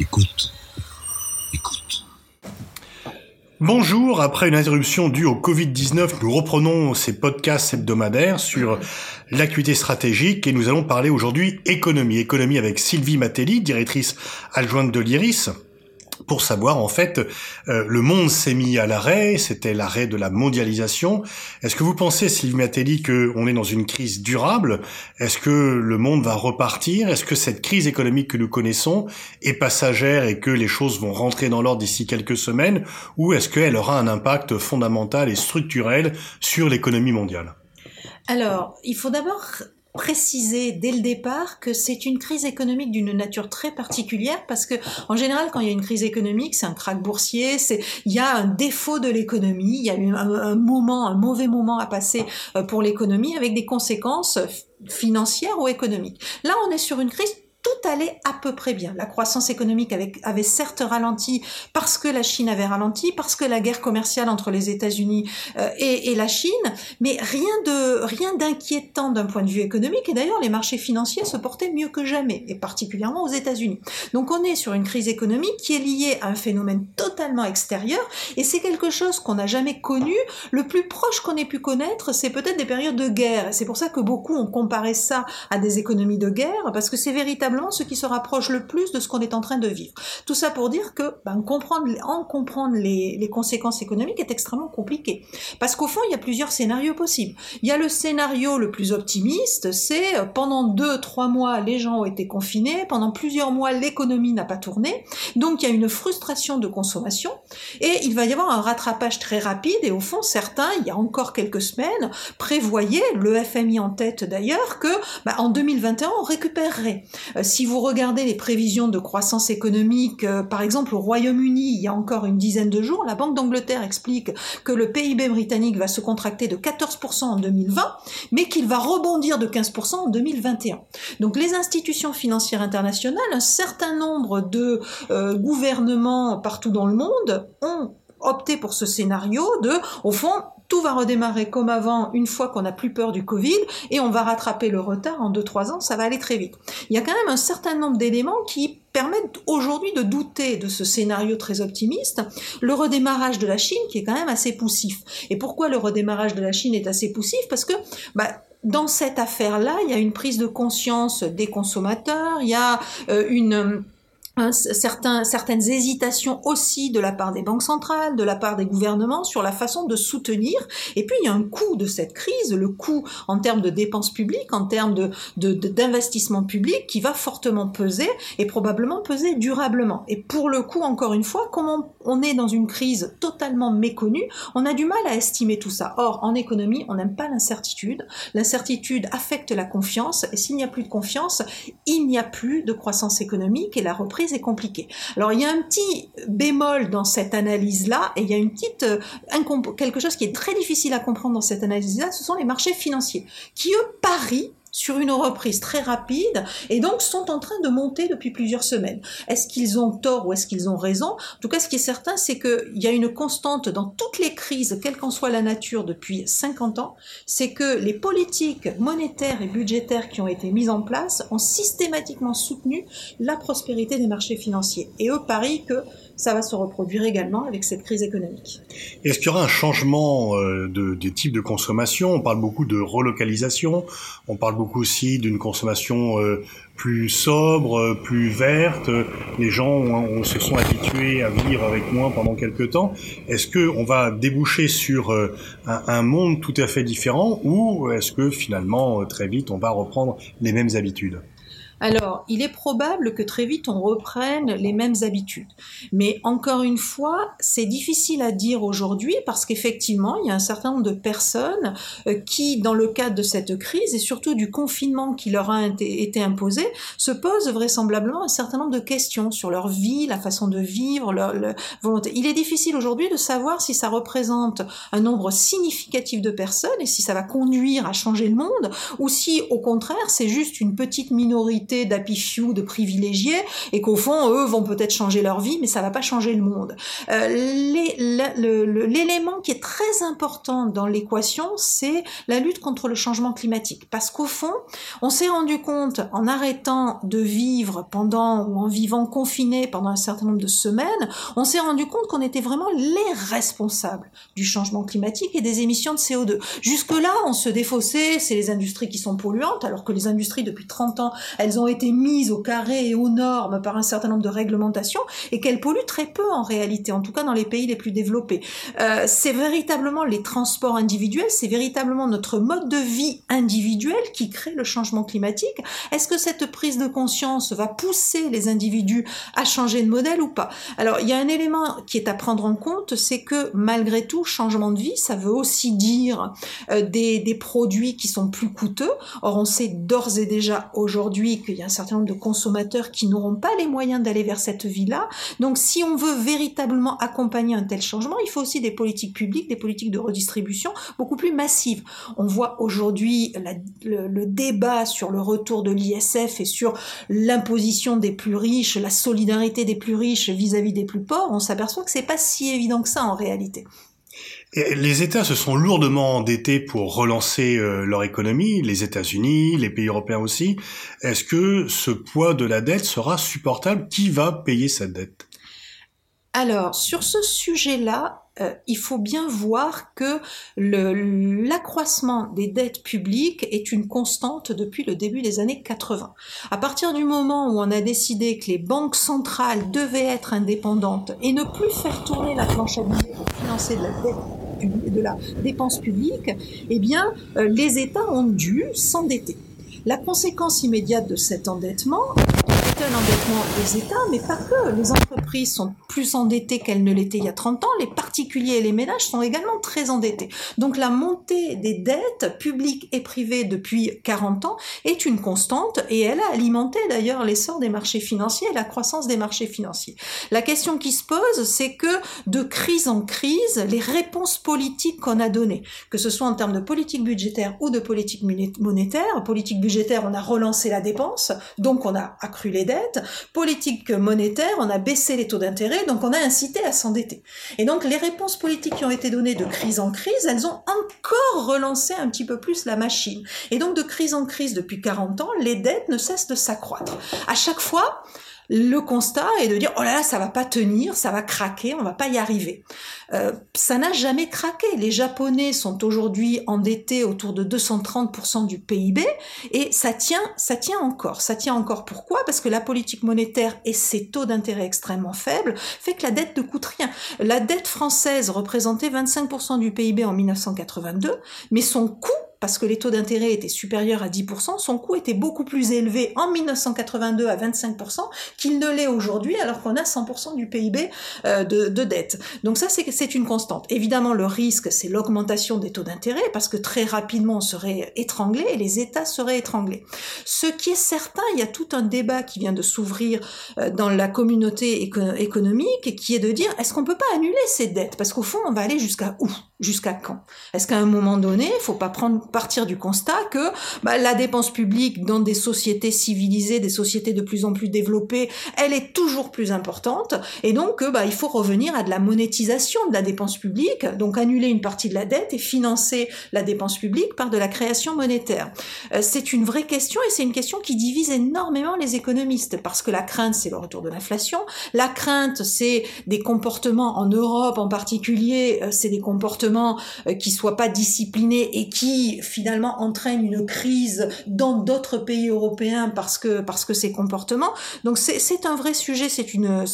Écoute. Écoute. Bonjour, après une interruption due au Covid-19, nous reprenons ces podcasts hebdomadaires sur l'acuité stratégique et nous allons parler aujourd'hui économie. Économie avec Sylvie Matelli, directrice adjointe de l'IRIS pour savoir en fait euh, le monde s'est mis à l'arrêt, c'était l'arrêt de la mondialisation. Est-ce que vous pensez, Sylvie Matelli, qu'on est dans une crise durable? Est-ce que le monde va repartir? Est-ce que cette crise économique que nous connaissons est passagère et que les choses vont rentrer dans l'ordre d'ici quelques semaines? Ou est-ce qu'elle aura un impact fondamental et structurel sur l'économie mondiale? Alors, il faut d'abord préciser dès le départ que c'est une crise économique d'une nature très particulière parce que en général quand il y a une crise économique c'est un krach boursier c'est il y a un défaut de l'économie il y a eu un, moment un mauvais moment à passer euh, pour l'économie avec des conséquences financières ou économiques. Là on est sur une crise tout allait à peu près bien. La croissance économique avait, certes ralenti parce que la Chine avait ralenti, parce que la guerre commerciale entre les États-Unis euh, et, et, la Chine, mais rien de rien d'inquiétant d'un point de vue économique. Et d'ailleurs, les marchés financiers se portaient mieux que jamais, et particulièrement aux États-Unis. Donc, on est sur une crise économique qui est liée à un phénomène totalement extérieur, et c'est quelque chose qu'on n'a jamais connu. Le plus proche qu'on ait pu connaître, c'est peut-être des périodes de guerre. C'est pour ça que beaucoup ont comparé ça à des économies de guerre, parce que c'est ce qui se rapproche le plus de ce qu'on est en train de vivre. Tout ça pour dire que ben, comprendre, en comprendre les, les, conséquences économiques est extrêmement compliqué. Parce qu'au fond, il y a plusieurs scénarios possibles. Il y a le scénario le plus optimiste, c'est euh, pendant deux, trois mois, les gens ont été confinés, pendant plusieurs mois, l'économie n'a pas tourné, donc il y a une frustration de consommation, et il va y avoir un rattrapage très rapide, et au fond, certains, il y a encore quelques semaines, prévoyaient, le FMI en tête d'ailleurs, que ben, en 2021, on récupérerait. Euh, si vous regardez les prévisions de croissance économique, euh, par exemple au Royaume-Uni, il y a encore une dizaine de jours, la Banque d'Angleterre explique que le PIB britannique va se contracter de 14% en 2020, mais qu'il va rebondir de 15% en 2021. Donc les institutions financières internationales, un certain nombre de euh, gouvernements partout dans le monde ont opté pour ce scénario de, au fond, tout va redémarrer comme avant une fois qu'on n'a plus peur du Covid et on va rattraper le retard en 2-3 ans, ça va aller très vite. Il y a quand même un certain nombre d'éléments qui permettent aujourd'hui de douter de ce scénario très optimiste. Le redémarrage de la Chine qui est quand même assez poussif. Et pourquoi le redémarrage de la Chine est assez poussif? Parce que bah, dans cette affaire-là, il y a une prise de conscience des consommateurs, il y a euh, une certains, certaines hésitations aussi de la part des banques centrales, de la part des gouvernements sur la façon de soutenir. Et puis il y a un coût de cette crise, le coût en termes de dépenses publiques, en termes de, d'investissement public qui va fortement peser et probablement peser durablement. Et pour le coup, encore une fois, comme on, est dans une crise totalement méconnue, on a du mal à estimer tout ça. Or, en économie, on n'aime pas l'incertitude. L'incertitude affecte la confiance et s'il n'y a plus de confiance, il n'y a plus de croissance économique et la reprise est compliqué. Alors il y a un petit bémol dans cette analyse-là, et il y a une petite euh, quelque chose qui est très difficile à comprendre dans cette analyse-là, ce sont les marchés financiers, qui eux parient sur une reprise très rapide et donc sont en train de monter depuis plusieurs semaines. Est-ce qu'ils ont tort ou est-ce qu'ils ont raison? En tout cas, ce qui est certain, c'est qu'il y a une constante dans toutes les crises, quelle qu'en soit la nature depuis 50 ans, c'est que les politiques monétaires et budgétaires qui ont été mises en place ont systématiquement soutenu la prospérité des marchés financiers. Et eux parient que ça va se reproduire également avec cette crise économique. Est-ce qu'il y aura un changement euh, de, des types de consommation? On parle beaucoup de relocalisation, on parle beaucoup aussi d'une consommation euh, plus sobre, plus verte. Les gens se sont habitués à vivre avec moins pendant quelques temps. Est-ce que on va déboucher sur euh, un, monde tout à fait différent ou est-ce que finalement très vite on va reprendre les mêmes habitudes? Alors, il est probable que très vite on reprenne les mêmes habitudes. Mais encore une fois, c'est difficile à dire aujourd'hui parce qu'effectivement, il y a un certain nombre de personnes euh, qui, dans le cadre de cette crise et surtout du confinement qui leur a été imposé, se posent vraisemblablement un certain nombre de questions sur leur vie, la façon de vivre, leur, volonté. Il est difficile aujourd'hui de savoir si ça représente un nombre significatif de personnes et si ça va conduire à changer le monde ou si, au contraire, c'est juste une petite minorité minorité d'happy few, de privilégiés, et qu'au fond, eux vont peut-être changer leur vie, mais ça va pas changer le monde. Euh, l'élément qui est très important dans l'équation, c'est la lutte contre le changement climatique. Parce qu'au fond, on s'est rendu compte, en arrêtant de vivre pendant, ou en vivant confiné pendant un certain nombre de semaines, on s'est rendu compte qu'on était vraiment les responsables du changement climatique et des émissions de CO2. Jusque-là, on se défaussait, c'est les industries qui sont polluantes, alors que les industries, depuis 30 ans, elles ont été mises au carré et aux normes par un certain nombre de réglementations et qu'elles polluent très peu en réalité, en tout cas dans les pays les plus développés. Euh, c'est véritablement les transports individuels, c'est véritablement notre mode de vie individuel qui crée le changement climatique. Est-ce que cette prise de conscience va pousser les individus à changer de modèle ou pas? Alors, il y a un élément qui est à prendre en compte, c'est que malgré tout, changement de vie, ça veut aussi dire euh, des, des produits qui sont plus coûteux. Or, on sait d'ores et déjà aujourd'hui qu'il y a un certain nombre de consommateurs qui n'auront pas les moyens d'aller vers cette vie-là. Donc, si on veut véritablement accompagner un tel changement, il faut aussi des politiques publiques, des politiques de redistribution beaucoup plus massives. On voit aujourd'hui le, débat sur le retour de l'ISF et sur l'imposition des plus riches, la solidarité des plus riches vis-à-vis des plus pauvres. On s'aperçoit que c'est pas si évident que ça en réalité. Les États se sont lourdement endettés pour relancer euh, leur économie, les États-Unis, les pays européens aussi. Est-ce que ce poids de la dette sera supportable? Qui va payer cette dette? Alors, sur ce sujet-là, euh, il faut bien voir que l'accroissement des dettes publiques est une constante depuis le début des années 80. À partir du moment où on a décidé que les banques centrales devaient être indépendantes et ne plus faire tourner la planche à billets pour financer de la dette de la dépense publique, eh bien, euh, les États ont dû s'endetter. La conséquence immédiate de cet endettement est un endettement des États, mais pas que. Les entreprises sont plus endettées qu'elles ne l'étaient il y a 30 ans, les particuliers et les ménages sont également très endettés. Donc la montée des dettes publiques et privées depuis 40 ans est une constante et elle a alimenté d'ailleurs l'essor des marchés financiers et la croissance des marchés financiers. La question qui se pose, c'est que de crise en crise, les réponses politiques qu'on a données, que ce soit en termes de politique budgétaire ou de politique monétaire, politique budgétaire, on a relancé la dépense, donc on a accru les dettes. Politique monétaire, on a baissé les taux d'intérêt, donc on a incité à s'endetter. Et donc les réponses politiques qui ont été données de crise en crise, elles ont encore relancé un petit peu plus la machine. Et donc de crise en crise depuis 40 ans, les dettes ne cessent de s'accroître. À chaque fois, le constat est de dire oh là là ça va pas tenir, ça va craquer, on va pas y arriver. Euh, ça n'a jamais craqué. Les Japonais sont aujourd'hui endettés autour de 230% du PIB et ça tient, ça tient encore. Ça tient encore pourquoi? Parce que la politique monétaire et ses taux d'intérêt extrêmement faibles fait que la dette ne coûte rien. La dette française représentait 25% du PIB en 1982, mais son coût parce que les taux d'intérêt étaient supérieurs à 10%, son coût était beaucoup plus élevé en 1982 à 25% qu'il ne l'est aujourd'hui alors qu'on a 100% du PIB euh, de, de, dette. Donc ça, c'est une constante. Évidemment, le risque, c'est l'augmentation des taux d'intérêt parce que très rapidement, on serait étranglé et les États seraient étranglés. Ce qui est certain, il y a tout un débat qui vient de s'ouvrir euh, dans la communauté économique qui est de dire est-ce qu'on peut pas annuler ces dettes? Parce qu'au fond, on va aller jusqu'à où? Jusqu'à quand? Est-ce qu'à un moment donné, il faut pas prendre partir du constat que bah, la dépense publique dans des sociétés civilisées, des sociétés de plus en plus développées, elle est toujours plus importante, et donc bah, il faut revenir à de la monétisation de la dépense publique, donc annuler une partie de la dette et financer la dépense publique par de la création monétaire. Euh, c'est une vraie question et c'est une question qui divise énormément les économistes, parce que la crainte, c'est le retour de l'inflation, la crainte, c'est des comportements en Europe en particulier, euh, c'est des comportements euh, qui soient pas disciplinés et qui finalement entraîne une crise dans d'autres pays européens parce que parce que ces comportements. Donc c'est un vrai sujet, c'est une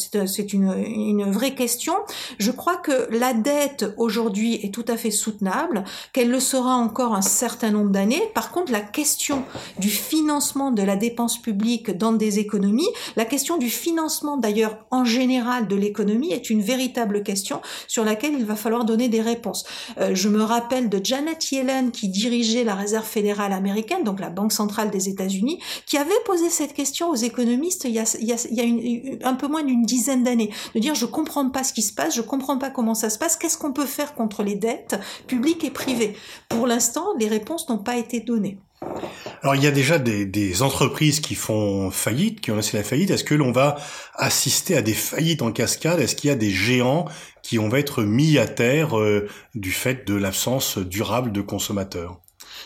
une une vraie question. Je crois que la dette aujourd'hui est tout à fait soutenable, qu'elle le sera encore un certain nombre d'années. Par contre, la question du financement de la dépense publique dans des économies, la question du financement d'ailleurs en général de l'économie est une véritable question sur laquelle il va falloir donner des réponses. Euh, je me rappelle de Janet Yellen qui dirige la Réserve fédérale américaine, donc la Banque centrale des États-Unis, qui avait posé cette question aux économistes il y a, un peu moins d'une dizaine d'années, de dire je comprends pas ce qui se passe, je comprends pas comment ça se passe, qu'est-ce qu'on peut faire contre les dettes publiques et privées Pour l'instant, les réponses n'ont pas été données. Alors il y a déjà des, des, entreprises qui font faillite, qui ont laissé la faillite. Est-ce que l'on va assister à des faillites en cascade? Est-ce qu'il y a des géants qui vont être mis à terre euh, du fait de l'absence durable de consommateurs?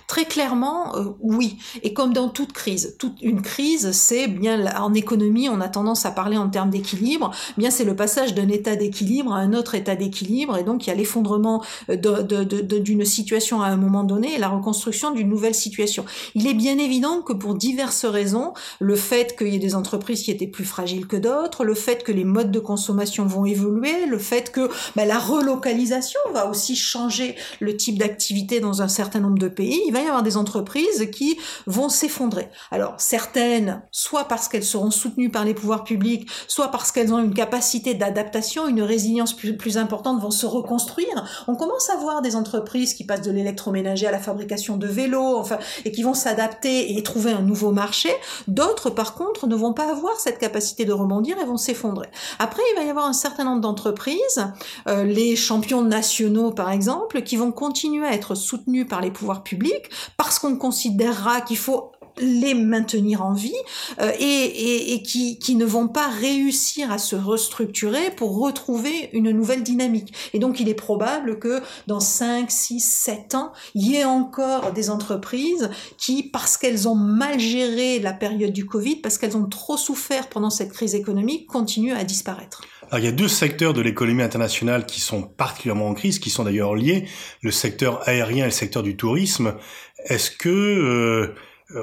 Très clairement, euh, oui. Et comme dans toute crise, toute une crise, c'est bien en économie, on a tendance à parler en termes d'équilibre. Bien, c'est le passage d'un état d'équilibre à un autre état d'équilibre, et donc il y a l'effondrement euh, d'une situation à un moment donné et la reconstruction d'une nouvelle situation. Il est bien évident que pour diverses raisons, le fait qu'il y ait des entreprises qui étaient plus fragiles que d'autres, le fait que les modes de consommation vont évoluer, le fait que bah, la relocalisation va aussi changer le type d'activité dans un certain nombre de pays il va y avoir des entreprises qui vont s'effondrer. Alors certaines, soit parce qu'elles seront soutenues par les pouvoirs publics, soit parce qu'elles ont une capacité d'adaptation, une résilience plus, importante, vont se reconstruire. On commence à voir des entreprises qui passent de l'électroménager à la fabrication de vélos, enfin, et qui vont s'adapter et trouver un nouveau marché. D'autres, par contre, ne vont pas avoir cette capacité de rebondir et vont s'effondrer. Après, il va y avoir un certain nombre d'entreprises, euh, les champions nationaux par exemple, qui vont continuer à être soutenus par les pouvoirs publics parce qu'on considérera qu'il faut les maintenir en vie euh, et, et, qui, qui, ne vont pas réussir à se restructurer pour retrouver une nouvelle dynamique. Et donc il est probable que dans 5, 6, 7 ans, il y ait encore des entreprises qui, parce qu'elles ont mal géré la période du Covid, parce qu'elles ont trop souffert pendant cette crise économique, continuent à disparaître. Alors, il y a deux secteurs de l'économie internationale qui sont particulièrement en crise, qui sont d'ailleurs liés, le secteur aérien et le secteur du tourisme. Est-ce que euh,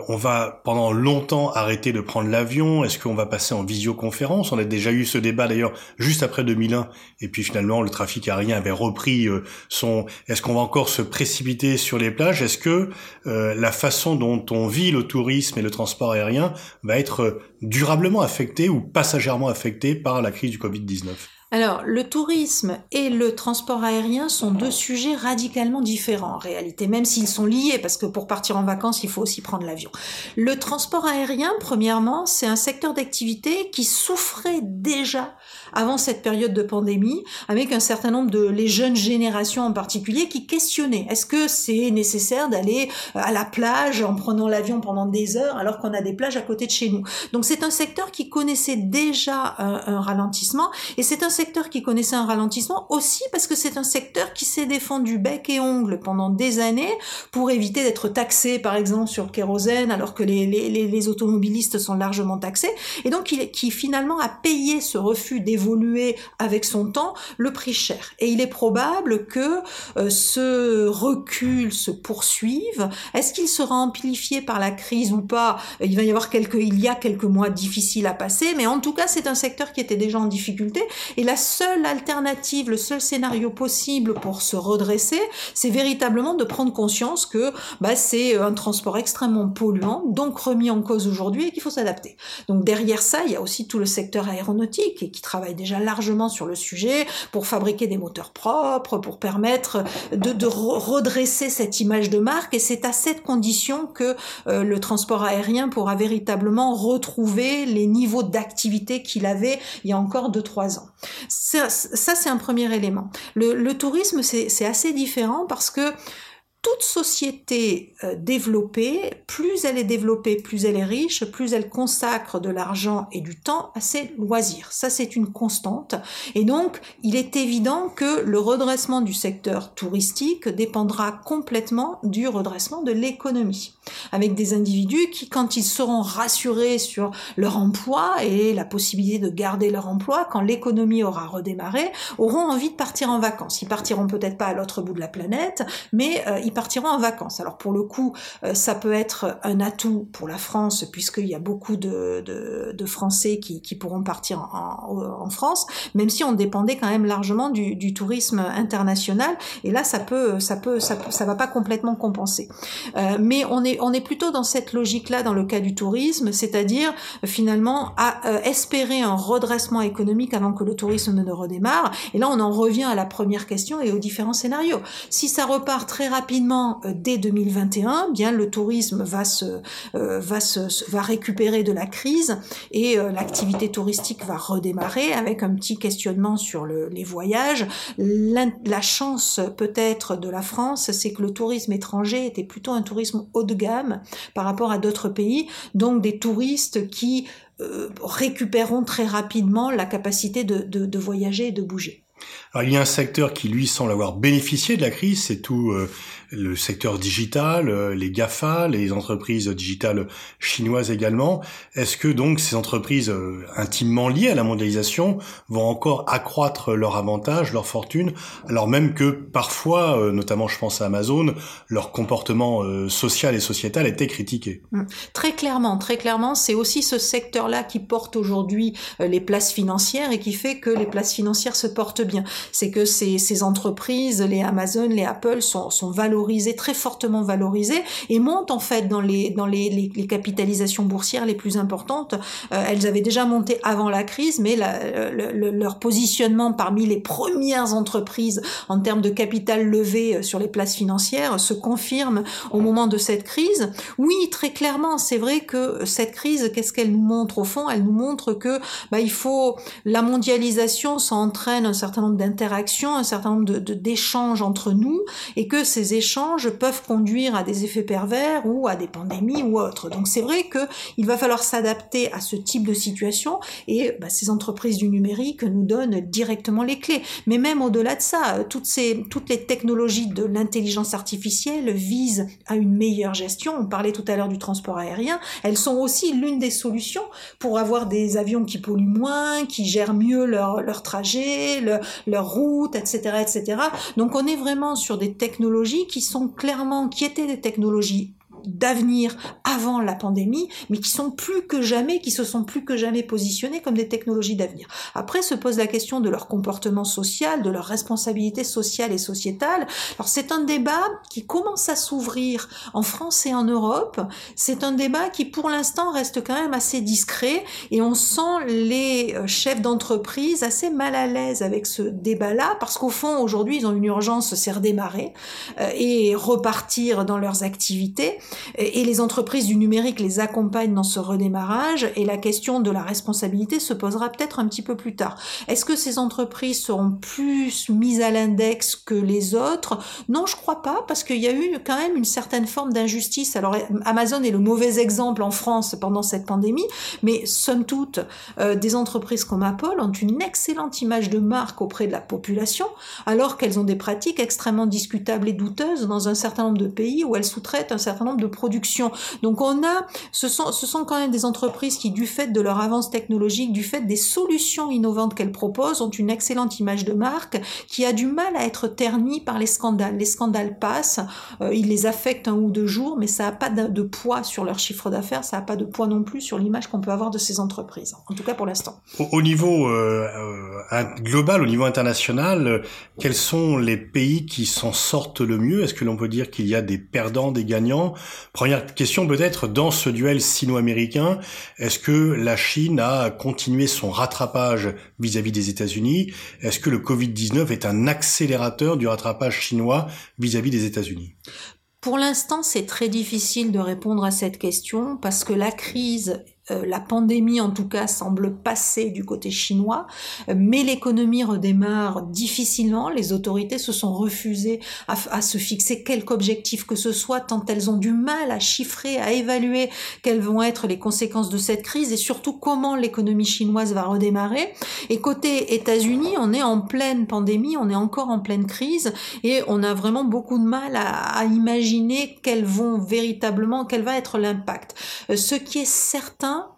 on va pendant longtemps arrêter de prendre l'avion. Est-ce qu'on va passer en visioconférence? On a déjà eu ce débat d'ailleurs juste après 2001, et puis finalement le trafic aérien avait repris euh, son. Est-ce qu'on va encore se précipiter sur les plages? Est-ce que euh, la façon dont on vit le tourisme et le transport aérien va être durablement affectée ou passagèrement affectée par la crise du Covid 19 alors, le tourisme et le transport aérien sont deux sujets radicalement différents en réalité, même s'ils sont liés, parce que pour partir en vacances, il faut aussi prendre l'avion. Le transport aérien, premièrement, c'est un secteur d'activité qui souffrait déjà avant cette période de pandémie, avec un certain nombre de les jeunes générations en particulier qui questionnaient est-ce que c'est nécessaire d'aller euh, à la plage en prenant l'avion pendant des heures alors qu'on a des plages à côté de chez nous? Donc c'est un secteur qui connaissait déjà un, ralentissement et c'est un secteur qui connaissait un ralentissement aussi parce que c'est un secteur qui s'est défendu bec et ongle pendant des années pour éviter d'être taxé par exemple sur le kérosène alors que les, les, automobilistes sont largement taxés et donc il, qui finalement a payé ce refus des évoluer avec son temps, le prix cher. Et il est probable que euh, ce recul se poursuive. Est-ce qu'il sera amplifié par la crise ou pas? Il va y avoir quelques, il y a quelques mois difficiles à passer, mais en tout cas, c'est un secteur qui était déjà en difficulté. Et la seule alternative, le seul scénario possible pour se redresser, c'est véritablement de prendre conscience que bah, c'est un transport extrêmement polluant, donc remis en cause aujourd'hui et qu'il faut s'adapter. Donc derrière ça, il y a aussi tout le secteur aéronautique qui travaille déjà largement sur le sujet pour fabriquer des moteurs propres, pour permettre de, de redresser cette image de marque. Et c'est à cette condition que euh, le transport aérien pourra véritablement retrouver les niveaux d'activité qu'il avait il y a encore 2-3 ans. Ça, c'est un premier élément. Le tourisme, c'est assez différent parce que toute société euh, développée, plus elle est développée, plus elle est riche, plus elle consacre de l'argent et du temps à ses loisirs. Ça, c'est une constante. Et donc, il est évident que le redressement du secteur touristique dépendra complètement du redressement de l'économie. Avec des individus qui, quand ils seront rassurés sur leur emploi et la possibilité de garder leur emploi, quand l'économie aura redémarré, auront envie de partir en vacances. Ils partiront peut-être pas à l'autre bout de la planète, mais euh, ils partiront en vacances. Alors pour le coup, euh, ça peut être un atout pour la France, puisqu'il y a beaucoup de, Français qui, pourront partir en, France, même si on dépendait quand même largement du, tourisme international. Et là, ça peut, ça peut, ça va pas complètement compenser. Euh, mais on est, on est plutôt dans cette logique-là dans le cas du tourisme, c'est-à-dire finalement à euh, espérer un redressement économique avant que le tourisme ne redémarre. Et là, on en revient à la première question et aux différents scénarios. Si ça repart très rapidement rapidement dès 2021, bien le tourisme va se va récupérer de la crise et l'activité touristique va redémarrer avec un petit questionnement sur le, les voyages. La, chance peut-être de la France, c'est que le tourisme étranger était plutôt un tourisme haut de gamme par rapport à d'autres pays, donc des touristes qui euh, récupéreront très rapidement la capacité de voyager et de bouger. Alors, il y a un secteur qui, lui, semble avoir bénéficié de la crise, c'est tout euh, le secteur digital, euh, les GAFA, les entreprises digitales chinoises également. Est-ce que donc ces entreprises euh, intimement liées à la mondialisation vont encore accroître leur avantage, leur fortune, alors même que parfois, euh, notamment je pense à Amazon, leur comportement social et sociétal était critiqué? Mmh. Très clairement, très clairement, c'est aussi ce secteur-là qui porte aujourd'hui les places financières et qui fait que les places financières se portent bien. C'est que ces, ces entreprises, les Amazon, les Apple sont, sont valorisées très fortement valorisées et montent en fait dans les dans les, les, capitalisations boursières les plus importantes. Euh, elles avaient déjà monté avant la crise, mais la, leur positionnement parmi les premières entreprises en termes de capital levé euh, sur les places financières se confirme au moment de cette crise. Oui, très clairement, c'est vrai que cette crise, qu'est-ce qu'elle nous montre au fond? Elle nous montre que bah, il faut la mondialisation, ça entraîne un certain nombre d'interactions, un certain nombre de d'échanges entre nous, et que ces échanges peuvent conduire à des effets pervers ou à des pandémies ou autres. Donc c'est vrai qu'il va falloir s'adapter à ce type de situation et bah, ces entreprises du numérique nous donnent directement les clés. Mais même au-delà de ça, toutes, ces, toutes les technologies de l'intelligence artificielle visent à une meilleure gestion. On parlait tout à l'heure du transport aérien. Elles sont aussi l'une des solutions pour avoir des avions qui polluent moins, qui gèrent mieux leur, leur trajet, leur, leur route, etc., etc. Donc on est vraiment sur des technologies qui sont clairement, qui étaient des technologies d'avenir avant la pandémie, mais qui sont plus que jamais, qui se sont plus que jamais positionnés comme des technologies d'avenir. Après se pose la question de leur comportement social, de leur responsabilité sociale et sociétale. Alors c'est un débat qui commence à s'ouvrir en France et en Europe. C'est un débat qui pour l'instant reste quand même assez discret et on sent les euh, chefs d'entreprise assez mal à l'aise avec ce débat-là parce qu'au fond aujourd'hui ils ont une urgence, c'est redémarrer euh, et repartir dans leurs activités et les entreprises du numérique les accompagnent dans ce redémarrage et la question de la responsabilité se posera peut-être un petit peu plus tard. Est-ce que ces entreprises seront plus mises à l'index que les autres? Non, je crois pas parce qu'il y a eu quand même une certaine forme d'injustice. Alors Amazon est le mauvais exemple en France pendant cette pandémie, mais somme toute, euh, des entreprises comme Apple ont une excellente image de marque auprès de la population, alors qu'elles ont des pratiques extrêmement discutables et douteuses dans un certain nombre de pays où elles sous-traitent un certain nombre de production. Donc on a, ce sont, quand même des entreprises qui, du fait de leur avance technologique, du fait des solutions innovantes qu'elles proposent, ont une excellente image de marque qui a du mal à être ternie par les scandales. Les scandales passent, euh, ils les affectent un ou deux jours, mais ça n'a pas de, poids sur leur chiffre d'affaires, ça n'a pas de poids non plus sur l'image qu'on peut avoir de ces entreprises. En tout cas pour l'instant. Au, niveau euh, euh, global, au niveau international, quels sont les pays qui s'en sortent le mieux? Est-ce que l'on peut dire qu'il y a des perdants, des gagnants? Première question peut-être, dans ce duel sino-américain, est-ce que la Chine a continué son rattrapage vis-à-vis des États-Unis? Est-ce que le Covid-19 est un accélérateur du rattrapage chinois vis-à-vis des États-Unis? Pour l'instant, c'est très difficile de répondre à cette question parce que la crise euh, la pandémie en tout cas semble passer du côté chinois, mais l'économie redémarre difficilement. Les autorités se sont refusées à, se fixer quelque objectif que ce soit, tant elles ont du mal à chiffrer, à évaluer quelles vont être les conséquences de cette crise et surtout comment l'économie chinoise va redémarrer. Et côté États-Unis, on est en pleine pandémie, on est encore en pleine crise et on a vraiment beaucoup de mal à, imaginer quels vont véritablement, quel va être l'impact. Euh, ce qui est certain,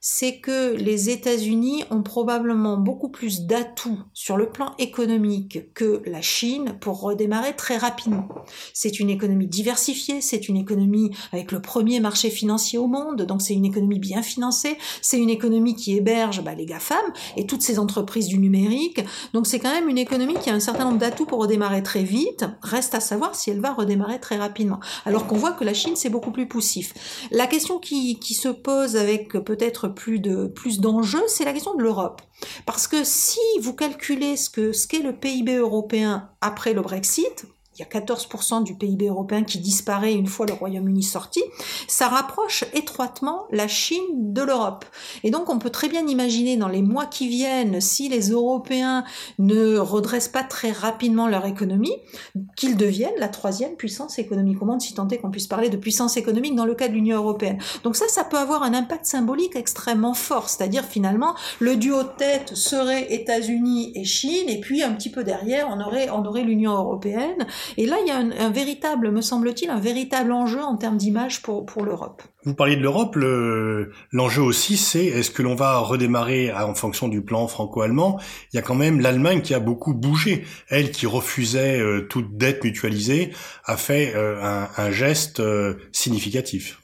c'est que les États-Unis ont probablement beaucoup plus d'atouts sur le plan économique que la Chine pour redémarrer très rapidement. C'est une économie diversifiée, c'est une économie avec le premier marché financier au monde, donc c'est une économie bien financée, c'est une économie qui héberge bah, les GAFAM et toutes ces entreprises du numérique, donc c'est quand même une économie qui a un certain nombre d'atouts pour redémarrer très vite, reste à savoir si elle va redémarrer très rapidement, alors qu'on voit que la Chine c'est beaucoup plus poussif. La question qui, qui se pose avec peut-être plus de plus d'enjeux, c'est la question de l'Europe. Parce que si vous calculez ce que ce qu'est le PIB européen après le Brexit, il y a 14% du PIB européen qui disparaît une fois le Royaume-Uni sorti, ça rapproche étroitement la Chine de l'Europe. Et donc on peut très bien imaginer dans les mois qui viennent, si les Européens ne redressent pas très rapidement leur économie, qu'ils deviennent la troisième puissance économique au monde, si tant est qu'on puisse parler de puissance économique dans le cas de l'Union européenne. Donc ça, ça peut avoir un impact symbolique extrêmement fort, c'est-à-dire finalement le duo de tête serait États-Unis et Chine, et puis un petit peu derrière, on aurait, on aurait l'Union européenne. Et là, il y a un, véritable, me semble-t-il, un véritable enjeu en termes d'image pour, pour l'Europe. Vous parliez de l'Europe, l'enjeu aussi, c'est est-ce que l'on va redémarrer en fonction du plan franco-allemand? Il y a quand même l'Allemagne qui a beaucoup bougé. Elle qui refusait euh, toute dette mutualisée a fait euh, un, un, geste euh, significatif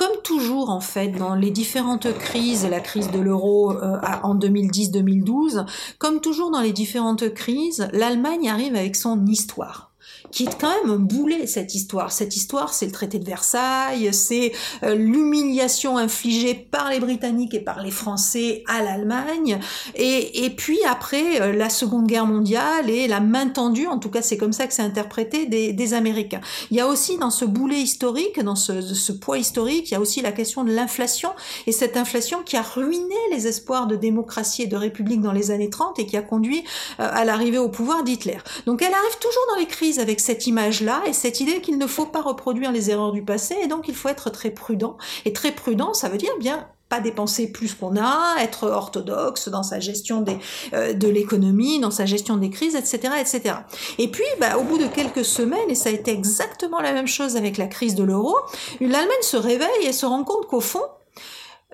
comme toujours en fait dans les différentes crises, la crise de l'euro en 2010-2012, comme toujours dans les différentes crises, l'Allemagne arrive avec son histoire qui est quand même un boulet cette histoire. Cette histoire, c'est le traité de Versailles, c'est euh, l'humiliation infligée par les Britanniques et par les Français à l'Allemagne, et, et puis après euh, la Seconde Guerre mondiale et la main tendue, en tout cas c'est comme ça que c'est interprété, des, des, Américains. Il y a aussi dans ce boulet historique, dans ce, ce poids historique, il y a aussi la question de l'inflation, et cette inflation qui a ruiné les espoirs de démocratie et de république dans les années 30 et qui a conduit euh, à l'arrivée au pouvoir d'Hitler. Donc elle arrive toujours dans les crises cette image-là et cette idée qu'il ne faut pas reproduire les erreurs du passé et donc il faut être très prudent. Et très prudent, ça veut dire bien pas dépenser plus qu'on a, être orthodoxe dans sa gestion des, euh, de l'économie, dans sa gestion des crises, etc., etc. Et puis, bah, au bout de quelques semaines, et ça a été exactement la même chose avec la crise de l'euro, l'Allemagne se réveille et se rend compte qu'au fond,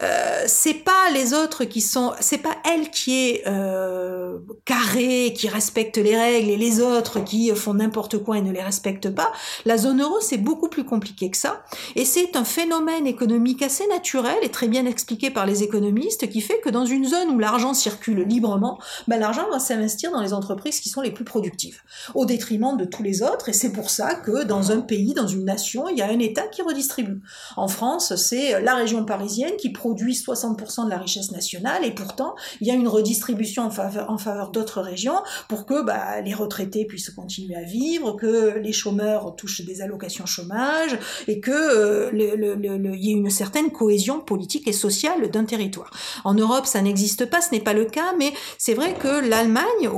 euh, c'est pas les autres qui sont, c'est pas elle qui est euh, carrée, qui respecte les règles, et les autres qui font n'importe quoi et ne les respectent pas. La zone euro, c'est beaucoup plus compliqué que ça, et c'est un phénomène économique assez naturel et très bien expliqué par les économistes, qui fait que dans une zone où l'argent circule librement, ben l'argent va s'investir dans les entreprises qui sont les plus productives, au détriment de tous les autres, et c'est pour ça que dans un pays, dans une nation, il y a un État qui redistribue. En France, c'est la région parisienne qui 60% de la richesse nationale et pourtant il y a une redistribution en faveur, en faveur d'autres régions pour que bah, les retraités puissent continuer à vivre, que les chômeurs touchent des allocations chômage et que euh, y ait une certaine cohésion politique et sociale d'un territoire. En Europe, ça n'existe pas, ce n'est pas le cas, mais c'est vrai que l'Allemagne,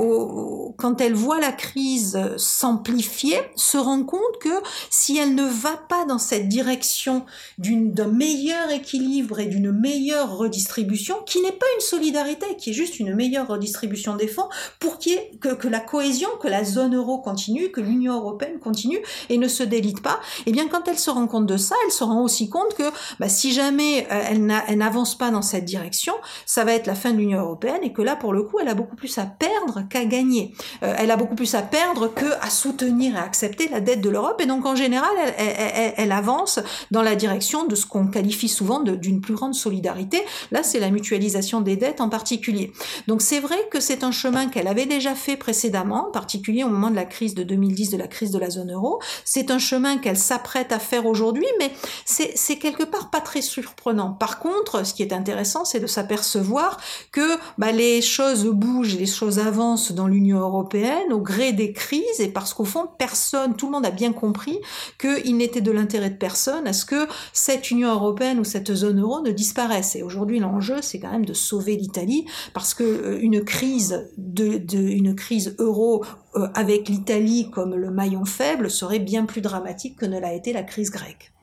quand elle voit la crise s'amplifier, se rend compte que si elle ne va pas dans cette direction d'un meilleur équilibre et d'une meilleure redistribution, qui n'est pas une solidarité, qui est juste une meilleure redistribution des fonds pour que, la cohésion, que la zone euro continue, que l'Union européenne continue et ne se délite pas. Et eh bien, quand elle se rend compte de ça, elle se rend aussi compte que bah, si jamais euh, elle n'avance pas dans cette direction, ça va être la fin de l'Union européenne et que là, pour le coup, elle a beaucoup plus à perdre qu'à gagner. Euh, elle a beaucoup plus à perdre que à soutenir et accepter la dette de l'Europe. Et donc, en général, elle, elle avance dans la direction de ce qu'on qualifie souvent d'une plus grande solidarité solidarité. Là, c'est la mutualisation des dettes en particulier. Donc c'est vrai que c'est un chemin qu'elle avait déjà fait précédemment, en particulier au moment de la crise de 2010, de la crise de la zone euro. C'est un chemin qu'elle s'apprête à faire aujourd'hui, mais c'est quelque part pas très surprenant. Par contre, ce qui est intéressant, c'est de s'apercevoir que bah, les choses bougent, les choses avancent dans l'Union européenne au gré des crises, et parce qu'au fond, personne, tout le monde a bien compris qu'il n'était de l'intérêt de personne à ce que cette Union européenne ou cette zone euro ne disparaisse et aujourd'hui, l'enjeu, c'est quand même de sauver l'Italie parce que euh, une crise de, une crise euro euh, avec l'Italie comme le maillon faible serait bien plus dramatique que ne l'a été la crise grecque.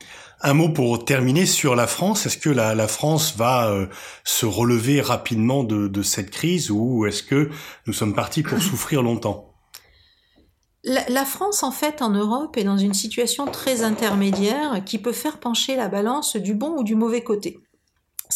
Un mot pour terminer sur la France. Est-ce que la, France va euh, se relever rapidement de, de cette crise ou est-ce que nous sommes partis pour souffrir longtemps? La, France, en fait, en Europe, est dans une situation très intermédiaire qui peut faire pencher la balance du bon ou du mauvais côté.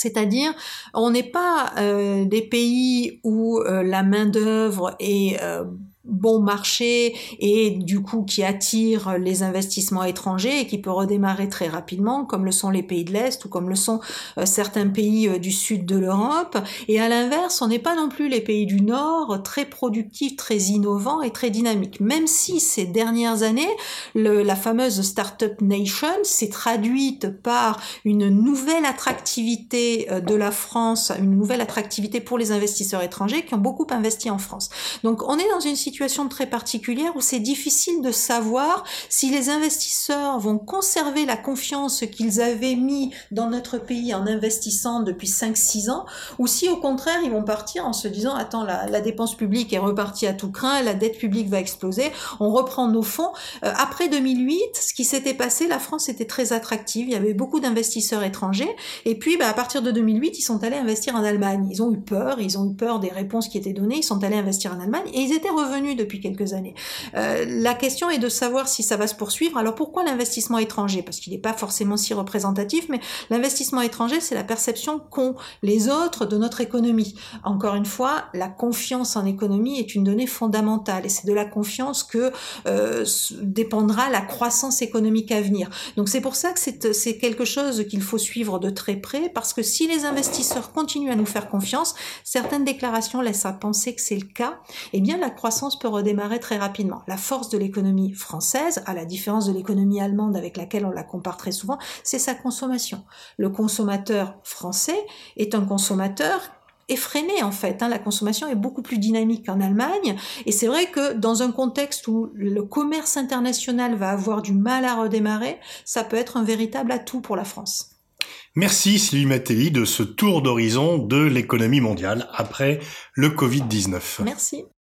C'est-à-dire, on n'est pas euh, des pays où euh, la main d'œuvre est euh, bon marché et du coup qui attire les investissements étrangers et qui peut redémarrer très rapidement comme le sont les pays de l'Est ou comme le sont euh, certains pays euh, du sud de l'Europe. Et à l'inverse on n'est pas non plus les pays du nord très productifs très innovants et très dynamiques. Même si ces dernières années le, la fameuse Startup Nation s'est traduite par une nouvelle attractivité euh, de la France une nouvelle attractivité pour les investisseurs étrangers qui ont beaucoup investi en France. Donc on est dans une situation situation très particulière où c'est difficile de savoir si les investisseurs vont conserver la confiance qu'ils avaient mis dans notre pays en investissant depuis 5-6 ans ou si au contraire ils vont partir en se disant attends la, dépense publique est repartie à tout craint, la dette publique va exploser, on reprend nos fonds. Euh, après 2008, ce qui s'était passé, la France était très attractive, il y avait beaucoup d'investisseurs étrangers et puis bah, à partir de 2008, ils sont allés investir en Allemagne. Ils ont eu peur, ils ont eu peur des réponses qui étaient données, ils sont allés investir en Allemagne et ils étaient revenus depuis quelques années. Euh, la question est de savoir si ça va se poursuivre. Alors pourquoi l'investissement étranger? Parce qu'il n'est pas forcément si représentatif, mais l'investissement étranger, c'est la perception qu'ont les autres de notre économie. Encore une fois, la confiance en économie est une donnée fondamentale et c'est de la confiance que euh, dépendra la croissance économique à venir. Donc c'est pour ça que c'est quelque chose qu'il faut suivre de très près parce que si les investisseurs continuent à nous faire confiance, certaines déclarations laissent à penser que c'est le cas, eh bien la croissance peut redémarrer très rapidement. La force de l'économie française, à la différence de l'économie allemande avec laquelle on la compare très souvent, c'est sa consommation. Le consommateur français est un consommateur effréné en fait. Hein. La consommation est beaucoup plus dynamique qu'en Allemagne. Et c'est vrai que dans un contexte où le commerce international va avoir du mal à redémarrer, ça peut être un véritable atout pour la France. Merci Sylvie Mattelli de ce tour d'horizon de l'économie mondiale après le Covid-19. Merci.